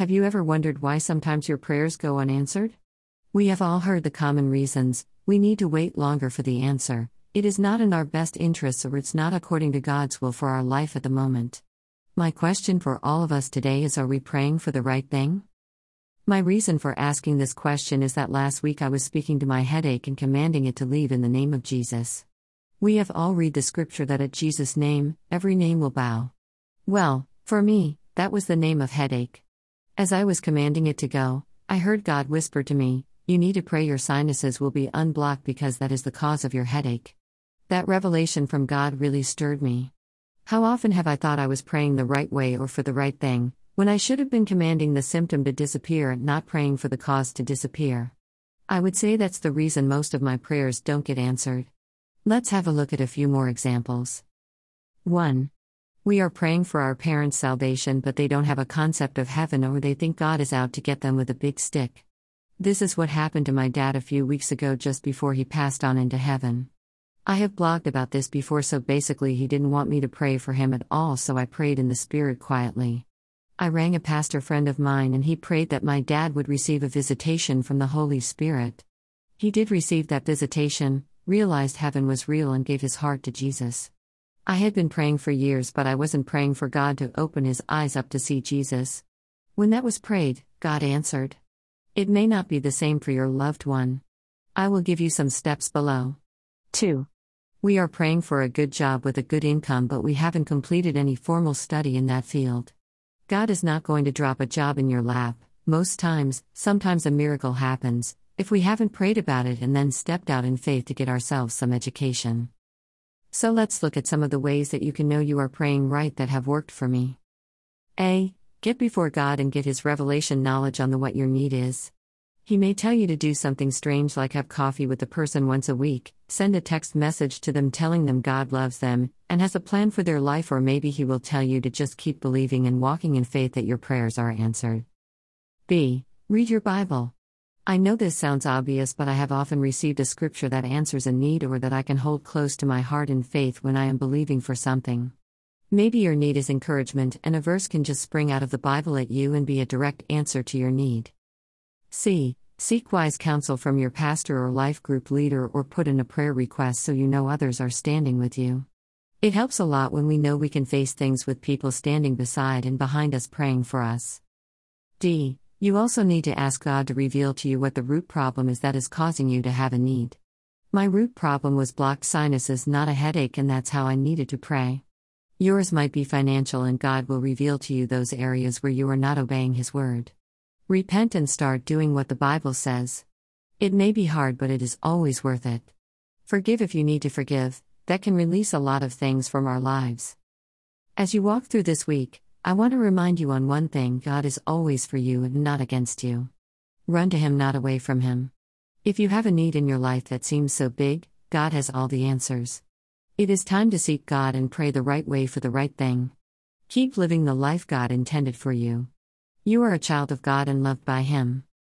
Have you ever wondered why sometimes your prayers go unanswered? We have all heard the common reasons we need to wait longer for the answer, it is not in our best interests, or it's not according to God's will for our life at the moment. My question for all of us today is Are we praying for the right thing? My reason for asking this question is that last week I was speaking to my headache and commanding it to leave in the name of Jesus. We have all read the scripture that at Jesus' name, every name will bow. Well, for me, that was the name of headache. As I was commanding it to go, I heard God whisper to me, You need to pray your sinuses will be unblocked because that is the cause of your headache. That revelation from God really stirred me. How often have I thought I was praying the right way or for the right thing, when I should have been commanding the symptom to disappear and not praying for the cause to disappear? I would say that's the reason most of my prayers don't get answered. Let's have a look at a few more examples. 1. We are praying for our parents' salvation, but they don't have a concept of heaven or they think God is out to get them with a big stick. This is what happened to my dad a few weeks ago just before he passed on into heaven. I have blogged about this before, so basically, he didn't want me to pray for him at all, so I prayed in the Spirit quietly. I rang a pastor friend of mine and he prayed that my dad would receive a visitation from the Holy Spirit. He did receive that visitation, realized heaven was real, and gave his heart to Jesus. I had been praying for years, but I wasn't praying for God to open his eyes up to see Jesus. When that was prayed, God answered. It may not be the same for your loved one. I will give you some steps below. 2. We are praying for a good job with a good income, but we haven't completed any formal study in that field. God is not going to drop a job in your lap. Most times, sometimes a miracle happens, if we haven't prayed about it and then stepped out in faith to get ourselves some education. So let's look at some of the ways that you can know you are praying right that have worked for me. A. Get before God and get His revelation knowledge on the what your need is. He may tell you to do something strange like have coffee with the person once a week, send a text message to them telling them God loves them and has a plan for their life, or maybe He will tell you to just keep believing and walking in faith that your prayers are answered. B. Read your Bible. I know this sounds obvious, but I have often received a scripture that answers a need or that I can hold close to my heart in faith when I am believing for something. Maybe your need is encouragement, and a verse can just spring out of the Bible at you and be a direct answer to your need. C. Seek wise counsel from your pastor or life group leader or put in a prayer request so you know others are standing with you. It helps a lot when we know we can face things with people standing beside and behind us praying for us. D. You also need to ask God to reveal to you what the root problem is that is causing you to have a need. My root problem was blocked sinuses, not a headache, and that's how I needed to pray. Yours might be financial, and God will reveal to you those areas where you are not obeying His word. Repent and start doing what the Bible says. It may be hard, but it is always worth it. Forgive if you need to forgive, that can release a lot of things from our lives. As you walk through this week, I want to remind you on one thing God is always for you and not against you. Run to Him, not away from Him. If you have a need in your life that seems so big, God has all the answers. It is time to seek God and pray the right way for the right thing. Keep living the life God intended for you. You are a child of God and loved by Him.